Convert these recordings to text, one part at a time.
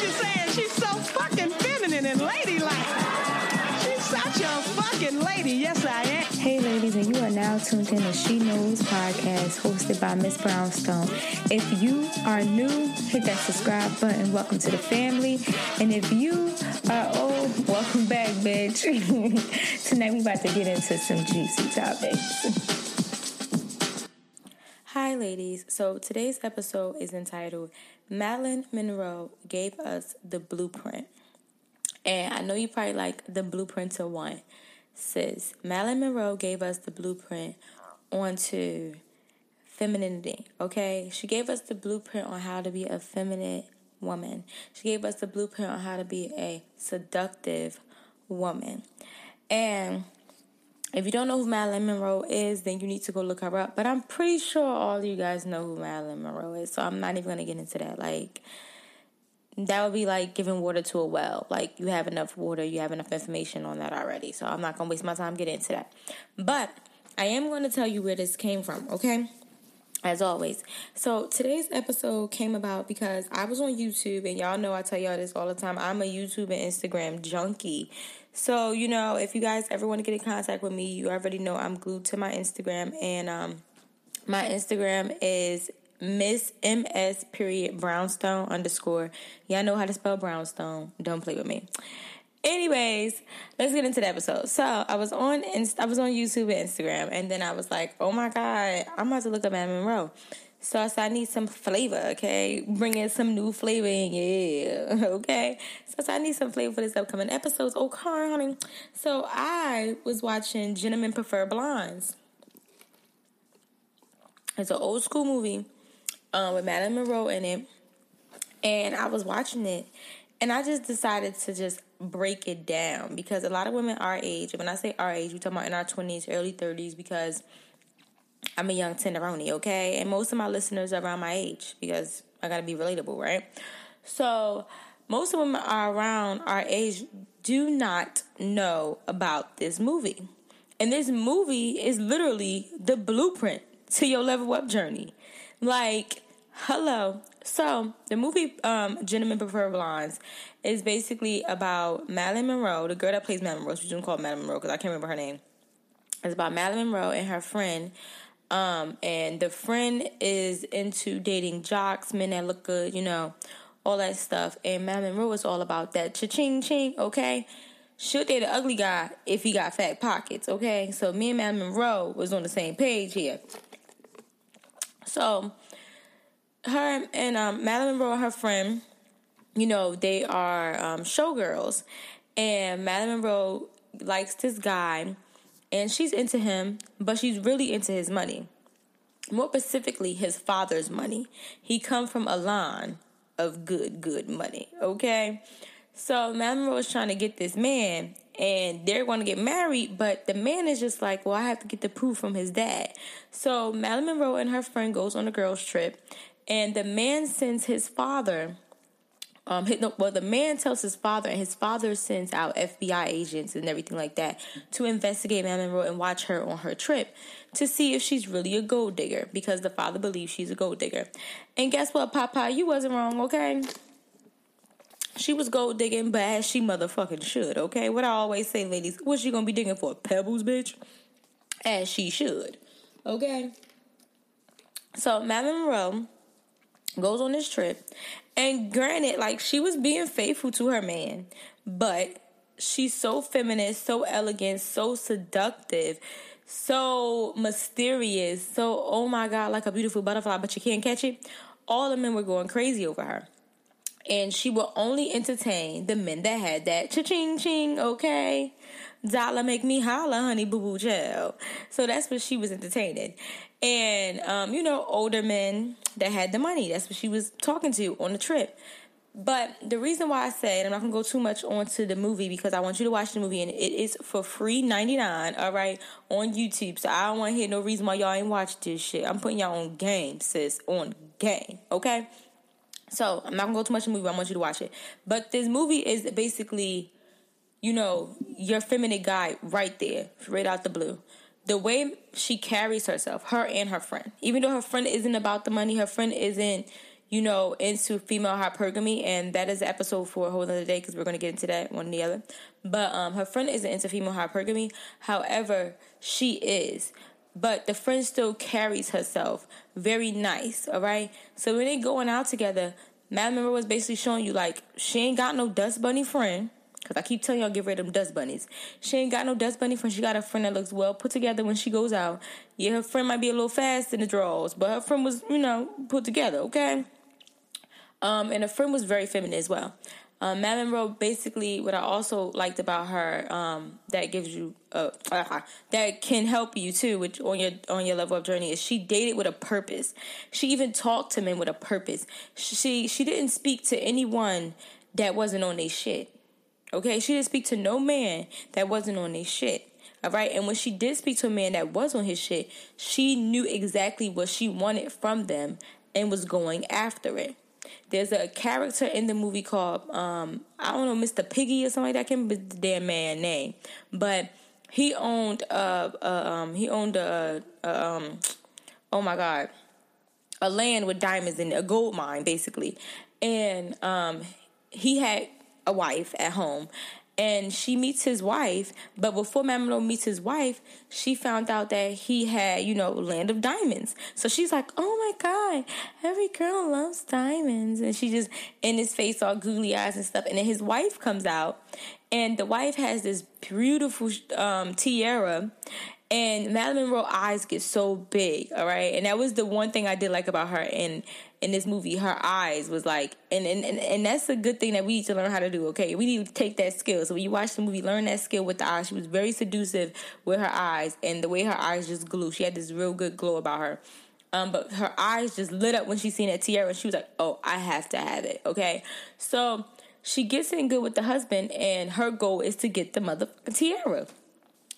you saying she's so fucking feminine and ladylike. She's such a fucking lady. Yes, I am. Hey, ladies, and you are now tuned in to She Knows podcast hosted by Miss Brownstone. If you are new, hit that subscribe button. Welcome to the family. And if you are old, welcome back, bitch. Tonight, we're about to get into some juicy topics. Hi, ladies. So today's episode is entitled Marilyn Monroe Gave Us the Blueprint. And I know you probably like the blueprint to one. Sis, Marilyn Monroe gave us the blueprint onto femininity, okay? She gave us the blueprint on how to be a feminine woman. She gave us the blueprint on how to be a seductive woman. And if you don't know who Marilyn Monroe is, then you need to go look her up. But I'm pretty sure all you guys know who Marilyn Monroe is, so I'm not even gonna get into that. Like that would be like giving water to a well. Like you have enough water, you have enough information on that already. So I'm not gonna waste my time getting into that. But I am going to tell you where this came from, okay? As always. So today's episode came about because I was on YouTube, and y'all know I tell y'all this all the time. I'm a YouTube and Instagram junkie. So, you know, if you guys ever want to get in contact with me, you already know I'm glued to my Instagram. And um, my Instagram is Miss MS period Brownstone underscore. Y'all know how to spell Brownstone. Don't play with me. Anyways, let's get into the episode. So I was on Inst- I was on YouTube and Instagram, and then I was like, oh my god, I'm about to look up Marilyn Monroe. So I said, I need some flavor, okay? Bring in some new flavor in, yeah, okay? So I said, I need some flavor for this upcoming episodes. Oh, car, honey. So I was watching Gentlemen Prefer Blondes. It's an old school movie um, with Marilyn Monroe in it. And I was watching it, and I just decided to just break it down because a lot of women our age, when I say our age, we're talking about in our 20s, early 30s, because – I'm a young tenderoni, okay? And most of my listeners are around my age because I gotta be relatable, right? So most of them are around our age do not know about this movie. And this movie is literally the blueprint to your level up journey. Like, hello. So the movie um, Gentlemen Prefer Blondes is basically about Marilyn Monroe, the girl that plays Marilyn Monroe. She's gonna call Marilyn Monroe because I can't remember her name. It's about Marilyn Monroe and her friend um, and the friend is into dating jocks, men that look good, you know, all that stuff. And Marilyn Monroe is all about that cha-ching ching, okay? Should date an ugly guy if he got fat pockets, okay? So me and Marilyn Monroe was on the same page here. So her and um, Marilyn Monroe and her friend, you know, they are um, showgirls. And Marilyn Monroe likes this guy and she's into him, but she's really into his money. More specifically, his father's money. He come from a line of good, good money. Okay, so Marilyn is trying to get this man, and they're going to get married, but the man is just like, well, I have to get the proof from his dad. So Marilyn Monroe and her friend goes on a girls' trip, and the man sends his father um, well, the man tells his father, and his father sends out FBI agents and everything like that to investigate Marilyn Monroe and watch her on her trip to see if she's really a gold digger because the father believes she's a gold digger. And guess what, Papa? You wasn't wrong, okay? She was gold digging, but as she motherfucking should, okay? What I always say, ladies, what's she gonna be digging for? Pebbles, bitch? As she should, okay? So, Marilyn Monroe goes on this trip and granted, like she was being faithful to her man, but she's so feminine, so elegant, so seductive, so mysterious, so oh my god, like a beautiful butterfly, but you can't catch it. All the men were going crazy over her. And she will only entertain the men that had that cha-ching ching, okay? Dollar make me holla, honey boo boo gel. So that's what she was entertaining. And, um, you know, older men that had the money. That's what she was talking to on the trip. But the reason why I said I'm not gonna go too much onto the movie because I want you to watch the movie and it is for free ninety nine, all right, on YouTube. So I don't want to hear no reason why y'all ain't watch this shit. I'm putting y'all on game, sis, on game, okay. So I'm not gonna go too much in the movie. I want you to watch it. But this movie is basically you know, your feminine guy right there, right out the blue. The way she carries herself, her and her friend, even though her friend isn't about the money, her friend isn't, you know, into female hypergamy, and that is the episode for a whole other day because we're going to get into that one or the other. But um, her friend isn't into female hypergamy. However, she is. But the friend still carries herself very nice, all right? So when they going out together, Marilyn Monroe was basically showing you, like, she ain't got no dust bunny friend. Because I keep telling y'all, get rid of them dust bunnies. She ain't got no dust bunny friend. She got a friend that looks well put together when she goes out. Yeah, her friend might be a little fast in the draws, but her friend was, you know, put together, okay? Um, and her friend was very feminine as well. Um, Marilyn Monroe, basically, what I also liked about her um, that gives you uh, that can help you too, which on your on your level up journey is she dated with a purpose. She even talked to men with a purpose. She she didn't speak to anyone that wasn't on their shit. Okay, she didn't speak to no man that wasn't on their shit. All right, and when she did speak to a man that was on his shit, she knew exactly what she wanted from them and was going after it. There's a character in the movie called um, I don't know, Mr. Piggy or something like that. I can't remember the damn man name, but he owned uh, uh um he owned a, a um oh my god a land with diamonds in a gold mine basically, and um he had a wife at home and she meets his wife. But before Marilyn meets his wife, she found out that he had, you know, land of diamonds. So she's like, "Oh my god, every girl loves diamonds," and she just in his face all googly eyes and stuff. And then his wife comes out, and the wife has this beautiful um, tiara, and Marilyn Monroe eyes get so big, all right. And that was the one thing I did like about her in in this movie. Her eyes was like, and and and, and that's a good thing that we need to learn how to do. Okay, we need to take that skill. So when you watch the movie, learn that skill with the eyes. She was very seductive with her eyes, and the way her eyes just glue. She had this real good glow about her. Um, but her eyes just lit up when she seen that tiara. And she was like, "Oh, I have to have it." Okay, so she gets in good with the husband, and her goal is to get the motherfucking tiara.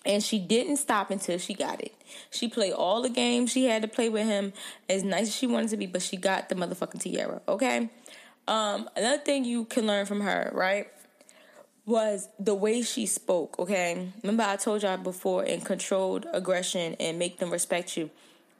And she didn't stop until she got it. She played all the games she had to play with him as nice as she wanted to be, but she got the motherfucking tiara, okay? Um, another thing you can learn from her, right? Was the way she spoke, okay? Remember I told y'all before in controlled aggression and make them respect you.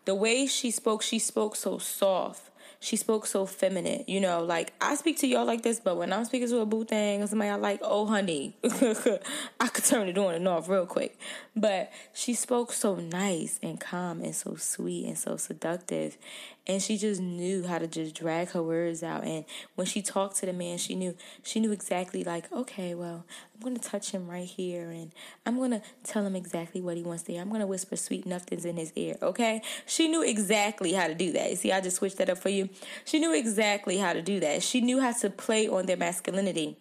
The way she spoke, she spoke so soft she spoke so feminine. You know, like I speak to y'all like this, but when I'm speaking to a boo thing or somebody I like, oh honey, I could turn it on and off real quick. But she spoke so nice and calm and so sweet and so seductive and she just knew how to just drag her words out. And when she talked to the man she knew she knew exactly like okay well i'm going to touch him right here and i'm going to tell him exactly what he wants to hear. I'm going to whisper sweet nothings in his ear okay? She knew exactly how to do that. You see i just switched that up for you. She knew exactly how to do that. She knew how to play on their masculinity.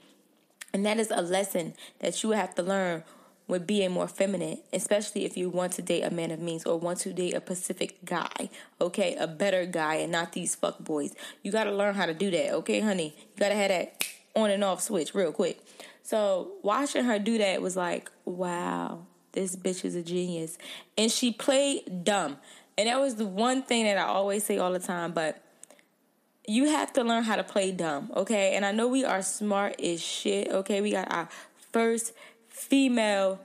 And that is a lesson that you have to learn with being more feminine, especially if you want to date a man of means or want to date a Pacific guy, okay? A better guy and not these fuck boys. You gotta learn how to do that, okay, honey? You gotta have that on and off switch real quick. So watching her do that was like, wow, this bitch is a genius. And she played dumb. And that was the one thing that I always say all the time, but you have to learn how to play dumb, okay? And I know we are smart as shit, okay? We got our first female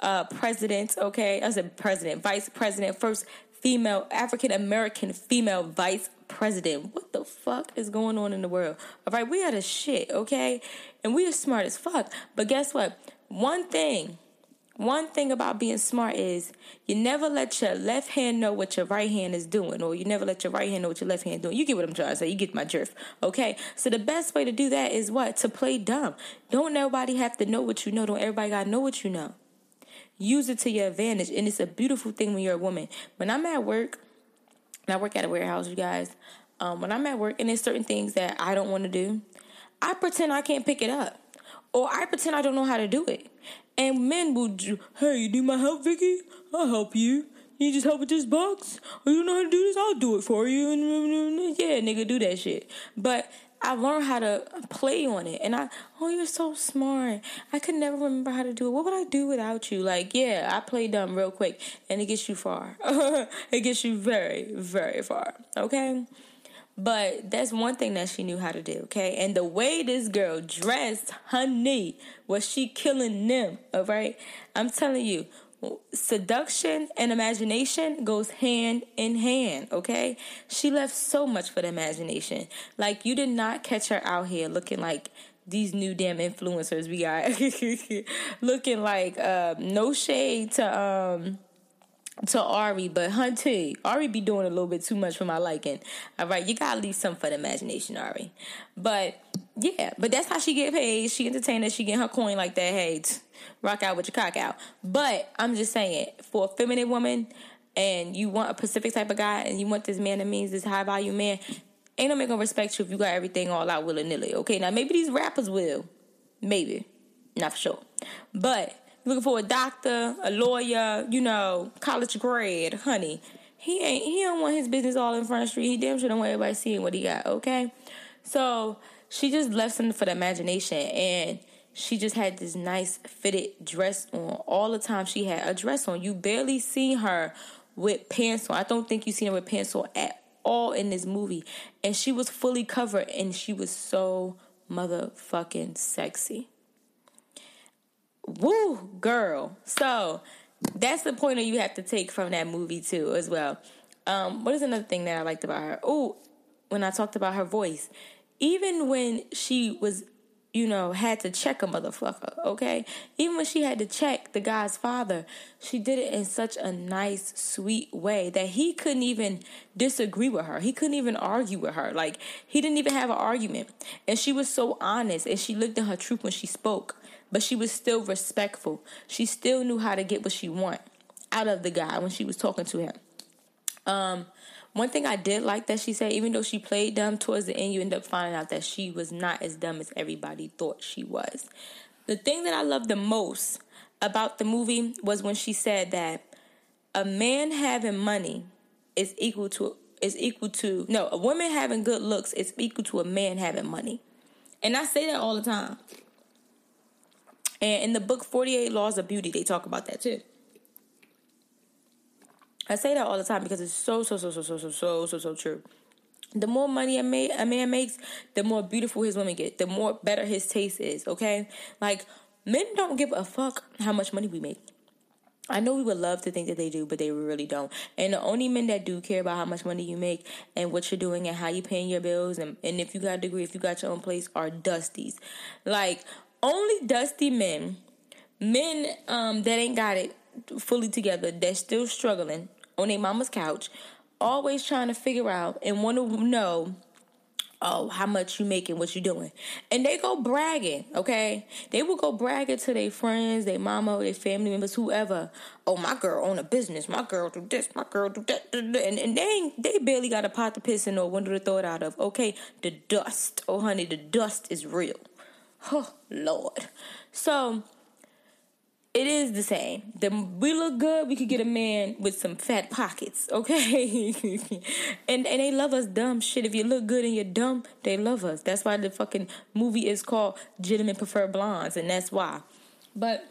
uh, president, okay? I said president, vice president, first female, African American female vice president. What the fuck is going on in the world? All right, we are the shit, okay? And we are smart as fuck. But guess what? One thing, one thing about being smart is you never let your left hand know what your right hand is doing, or you never let your right hand know what your left hand is doing. You get what I'm trying to say. You get my drift, okay? So the best way to do that is what? To play dumb. Don't everybody have to know what you know. Don't everybody gotta know what you know. Use it to your advantage, and it's a beautiful thing when you're a woman. When I'm at work, and I work at a warehouse, you guys. Um, when I'm at work, and there's certain things that I don't want to do, I pretend I can't pick it up, or I pretend I don't know how to do it. And men will do, hey, you need my help, Vicky? I'll help you. You just help with this box? Or you know how to do this? I'll do it for you. Yeah, nigga, do that shit. But I learned how to uh, play on it. And I, oh, you're so smart. I could never remember how to do it. What would I do without you? Like, yeah, I play dumb real quick. And it gets you far. it gets you very, very far. Okay? But that's one thing that she knew how to do, okay? And the way this girl dressed, honey, was she killing them, all right? I'm telling you, seduction and imagination goes hand in hand, okay? She left so much for the imagination. Like you did not catch her out here looking like these new damn influencers we got looking like uh, no shade to um to Ari, but Hunty, Ari be doing a little bit too much for my liking. All right, you gotta leave some for the imagination, Ari. But yeah, but that's how she get paid. She entertained her. She get her coin like that. Hey, t- rock out with your cock out. But I'm just saying, for a feminine woman, and you want a Pacific type of guy, and you want this man that means this high value man, ain't no man gonna respect you if you got everything all out willy nilly. Okay, now maybe these rappers will, maybe, not for sure, but looking for a doctor, a lawyer, you know, college grad, honey. He ain't he don't want his business all in front of the street. He damn sure don't want everybody seeing what he got, okay? So she just left something for the imagination and she just had this nice fitted dress on all the time she had a dress on. You barely see her with pants on. I don't think you seen her with pants on at all in this movie. And she was fully covered and she was so motherfucking sexy. Woo, girl. So that's the point that you have to take from that movie too, as well. Um, what is another thing that I liked about her? Oh, when I talked about her voice, even when she was, you know, had to check a motherfucker, okay? Even when she had to check the guy's father, she did it in such a nice, sweet way that he couldn't even disagree with her. He couldn't even argue with her. Like, he didn't even have an argument. And she was so honest and she looked in her truth when she spoke but she was still respectful. She still knew how to get what she want out of the guy when she was talking to him. Um, one thing I did like that she said, even though she played dumb towards the end, you end up finding out that she was not as dumb as everybody thought she was. The thing that I loved the most about the movie was when she said that a man having money is equal to is equal to no, a woman having good looks is equal to a man having money. And I say that all the time. And in the book 48 Laws of Beauty, they talk about that too. I say that all the time because it's so, so, so, so, so, so, so, so, so true. The more money a man, a man makes, the more beautiful his women get, the more better his taste is, okay? Like, men don't give a fuck how much money we make. I know we would love to think that they do, but they really don't. And the only men that do care about how much money you make and what you're doing and how you paying your bills and, and if you got a degree, if you got your own place are dusties. Like only dusty men, men um, that ain't got it fully together, that's still struggling on their mama's couch, always trying to figure out and want to know oh, how much you making, what you doing. And they go bragging, okay? They will go bragging to their friends, their mama, their family members, whoever. Oh, my girl own a business. My girl do this. My girl do that. And, and they they barely got a pot to piss in or window to throw it out of. Okay, the dust. Oh, honey, the dust is real. Oh, Lord. So it is the same. The, we look good, we could get a man with some fat pockets, okay? and and they love us dumb shit. If you look good and you're dumb, they love us. That's why the fucking movie is called Gentlemen Prefer Blondes, and that's why. But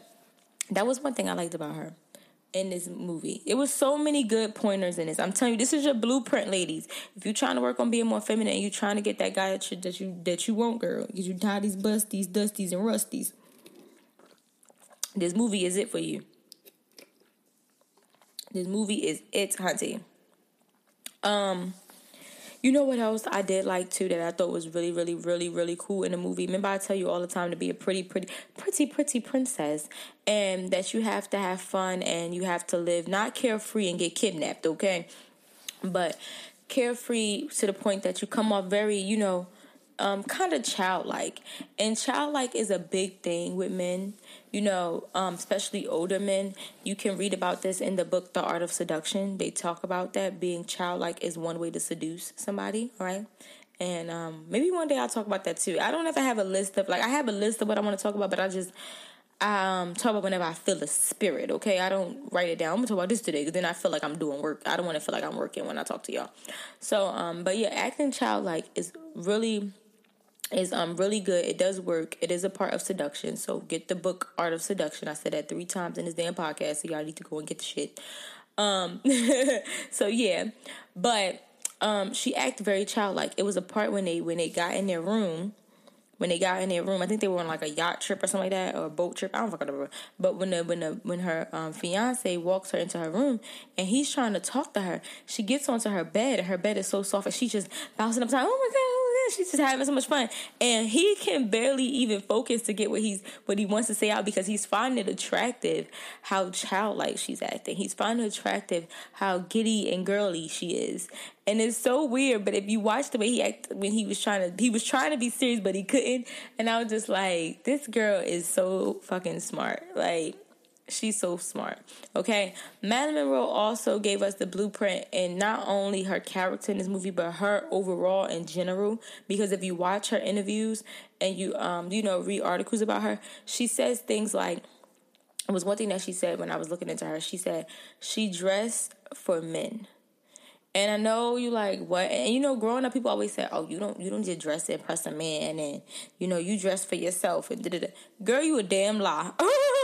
that was one thing I liked about her in this movie. It was so many good pointers in this. I'm telling you, this is your blueprint, ladies. If you're trying to work on being more feminine you're trying to get that guy that you that you, that you want, girl, because you tired these busties, dusties, and rusties. This movie is it for you. This movie is it, hunty. Um, you know what else I did like too that I thought was really, really, really, really cool in the movie? Remember, I tell you all the time to be a pretty, pretty, pretty, pretty princess, and that you have to have fun and you have to live not carefree and get kidnapped, okay? But carefree to the point that you come off very, you know, um, kind of childlike. And childlike is a big thing with men, you know, um, especially older men. You can read about this in the book, The Art of Seduction. They talk about that. Being childlike is one way to seduce somebody, right? And um, maybe one day I'll talk about that too. I don't ever have a list of, like, I have a list of what I want to talk about, but I just um talk about whenever I feel the spirit, okay? I don't write it down. I'm gonna talk about this today because then I feel like I'm doing work. I don't want to feel like I'm working when I talk to y'all. So, um, but yeah, acting childlike is really is um really good. It does work. It is a part of seduction. So get the book Art of Seduction. I said that three times in this damn podcast, so y'all need to go and get the shit. Um so yeah. But um she acted very childlike. It was a part when they when they got in their room when they got in their room. I think they were on like a yacht trip or something like that, or a boat trip. I don't fucking remember. But when the when the when her um, fiance walks her into her room and he's trying to talk to her, she gets onto her bed. and Her bed is so soft, and she just bouncing up, time. Oh my god! She's just having so much fun, and he can barely even focus to get what he's what he wants to say out because he's finding it attractive how childlike she's acting. He's finding it attractive how giddy and girly she is, and it's so weird. But if you watch the way he acted when he was trying to, he was trying to be serious, but he couldn't. And I was just like, this girl is so fucking smart. Like, she's so smart. Okay. Marilyn Monroe also gave us the blueprint and not only her character in this movie, but her overall in general. Because if you watch her interviews and you, um, you know, read articles about her, she says things like, it was one thing that she said when I was looking into her. She said she dressed for men. And I know you like what, and you know, growing up, people always say, "Oh, you don't, you don't just dress to impress a man, and you know, you dress for yourself." And da-da-da. girl, you a damn lie.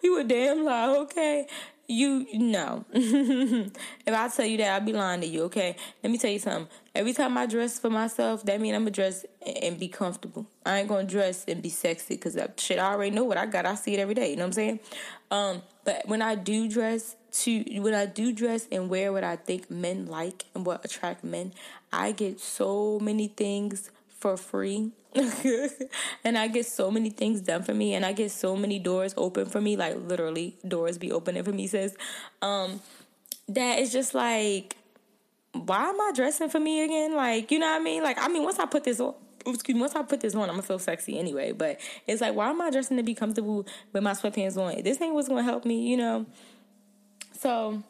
you a damn lie. Okay, you no. if I tell you that, I'll be lying to you. Okay, let me tell you something. Every time I dress for myself, that means I'm gonna dress and be comfortable. I ain't gonna dress and be sexy because shit, I already know what I got. I see it every day. You know what I'm saying? Um, but when I do dress to when I do dress and wear what I think men like and what attract men, I get so many things for free. and I get so many things done for me and I get so many doors open for me, like literally doors be opening for me, says. Um, that is just like why am I dressing for me again? Like, you know what I mean? Like, I mean, once I put this on, excuse me, once I put this on, I'm gonna feel sexy anyway. But it's like, why am I dressing to be comfortable with my sweatpants on? This thing was gonna help me, you know. So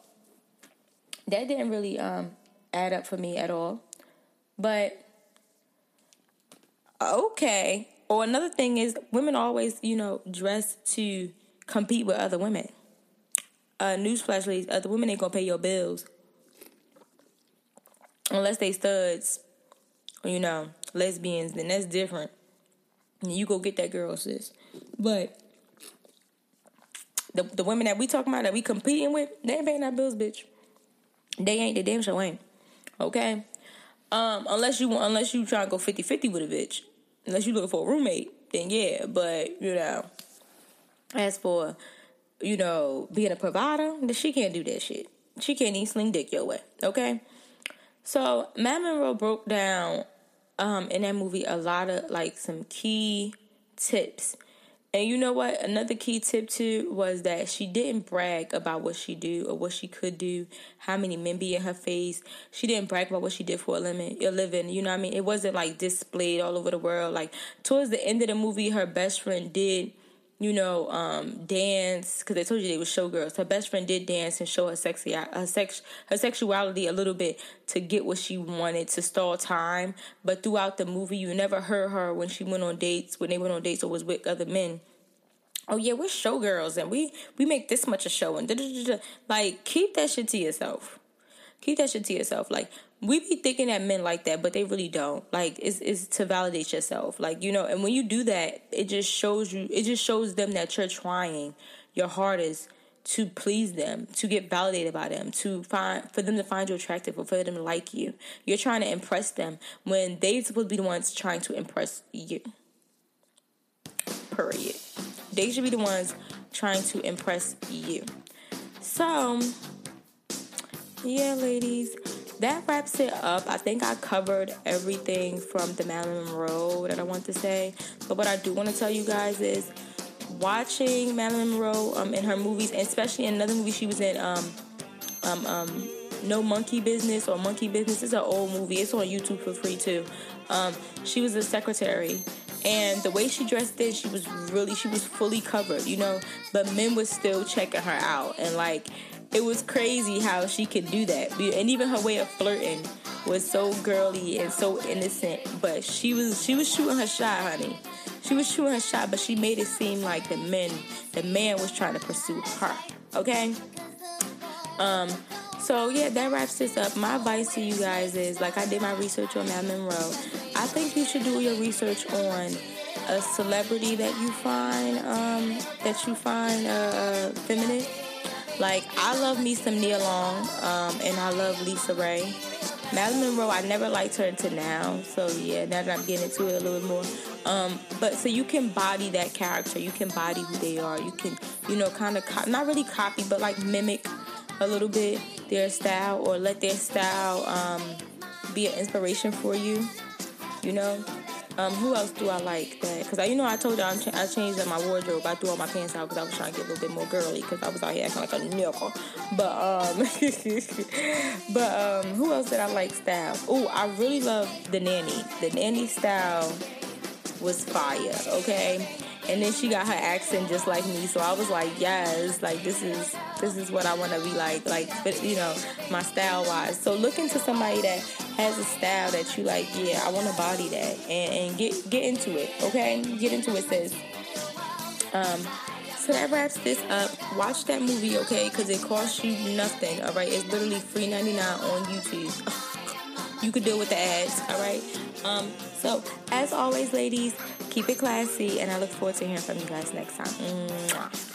that didn't really um, add up for me at all. But okay. Or another thing is, women always, you know, dress to compete with other women. Uh, newsflash, ladies: other women ain't gonna pay your bills unless they studs, you know, lesbians. Then that's different. You go get that girl, sis. But the the women that we talking about that we competing with, they ain't paying our bills, bitch. They ain't. The damn show ain't. Okay. Um, unless you unless you try to go 50-50 with a bitch, unless you're looking for a roommate, then yeah. But you know, as for you know being a provider, then she can't do that shit. She can't even sling dick your way. Okay. So Matt Monroe broke down um in that movie a lot of like some key tips and you know what? Another key tip too was that she didn't brag about what she do or what she could do, how many men be in her face. She didn't brag about what she did for a living. A living, you know what I mean? It wasn't like displayed all over the world. Like towards the end of the movie, her best friend did, you know, um, dance because I told you they were showgirls. Her best friend did dance and show her sexy, her sex, her sexuality a little bit to get what she wanted to stall time. But throughout the movie, you never heard her when she went on dates, when they went on dates or was with other men oh yeah, we're showgirls and we we make this much a show and da da da. Like keep that shit to yourself. Keep that shit to yourself. Like we be thinking that men like that, but they really don't. Like it's it's to validate yourself. Like you know, and when you do that, it just shows you. It just shows them that you're trying your hardest to please them, to get validated by them, to find for them to find you attractive or for them to like you. You're trying to impress them when they supposed to be the ones trying to impress you. Period. They should be the ones trying to impress you. So, yeah, ladies, that wraps it up. I think I covered everything from the Marilyn Monroe that I want to say. But what I do want to tell you guys is watching Marilyn Monroe um, in her movies, especially in another movie she was in, um, um, um, No Monkey Business or Monkey Business. It's an old movie. It's on YouTube for free too. Um, she was a secretary and the way she dressed in, she was really she was fully covered, you know. But men was still checking her out, and like it was crazy how she could do that. And even her way of flirting was so girly and so innocent. But she was she was shooting her shot, honey. She was shooting her shot, but she made it seem like the men, the man was trying to pursue her. Okay. Um. So yeah, that wraps this up. My advice to you guys is like I did my research on Marilyn Monroe. I think you should do your research on a celebrity that you find um, that you find uh, feminine. Like I love me some Nia Long, um, and I love Lisa Raye. Marilyn Monroe, I never liked her until now. So yeah, now that I'm getting into it a little bit more, Um, but so you can body that character, you can body who they are, you can, you know, kind of co- not really copy, but like mimic a little bit their style or let their style um, be an inspiration for you. You know, um, who else do I like that? Because you know I told you I, I changed up my wardrobe. I threw all my pants out because I was trying to get a little bit more girly because I was out here acting like a nigga. But um, but um, who else did I like style? Oh, I really love the nanny. The nanny style was fire. Okay. And then she got her accent just like me, so I was like, yes, like this is this is what I want to be like, like you know, my style wise. So look into somebody that has a style that you like. Yeah, I want to body that, and, and get get into it. Okay, get into it, sis. Um, so that wraps this up. Watch that movie, okay? Because it costs you nothing. All right, it's literally free ninety nine on YouTube. you could deal with the ads. All right. Um, so as always, ladies, keep it classy, and I look forward to hearing from you guys next time. Mwah.